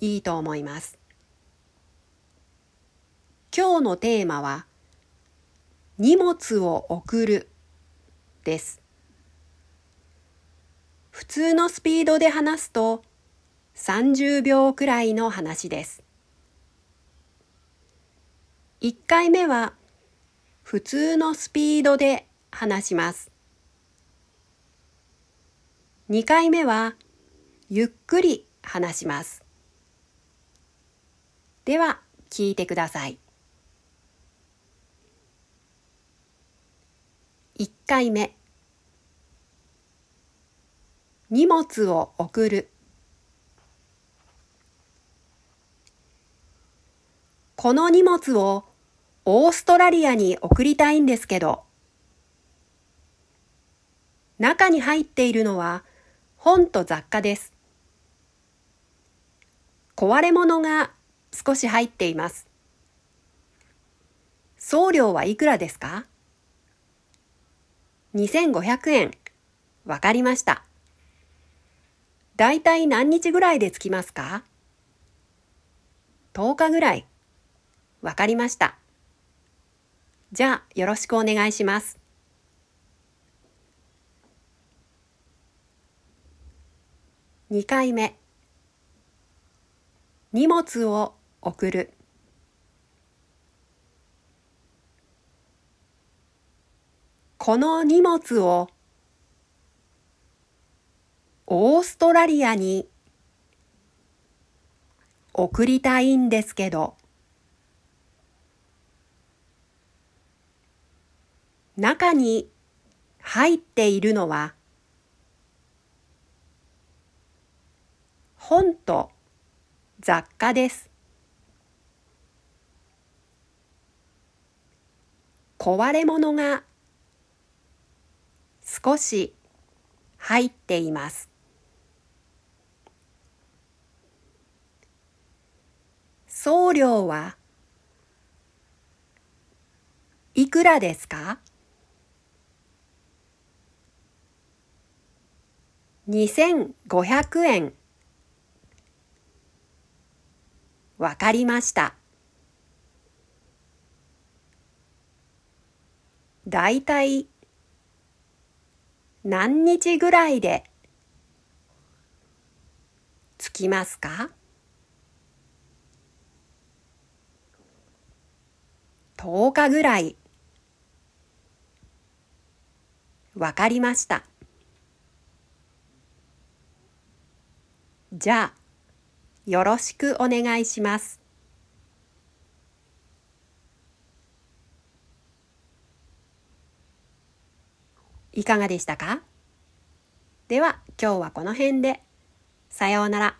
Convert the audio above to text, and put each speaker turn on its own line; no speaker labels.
いいと思います。今日のテーマは荷物を送るです。普通のスピードで話すと30秒くらいの話です。1回目は普通のスピードで話します。2回目はゆっくり話します。では、聞いてください。1回目荷物を送るこの荷物をオーストラリアに送りたいんですけど中に入っているのは本と雑貨です。壊れ物が少し入っています。送料はいくらですか ?2500 円。わかりました。だいたい何日ぐらいで着きますか ?10 日ぐらい。わかりました。じゃあ、よろしくお願いします。2回目。荷物を送るこの荷物をオーストラリアに送りたいんですけど中に入っているのは本と雑貨です。壊れ物が少し入っています。送料はいくらですか？2500円わかりました。だいたい何日ぐらいで着きますか？10日ぐらい。わかりました。じゃあ、よろしくお願いします。いかがでしたか？では今日はこの辺で。さようなら。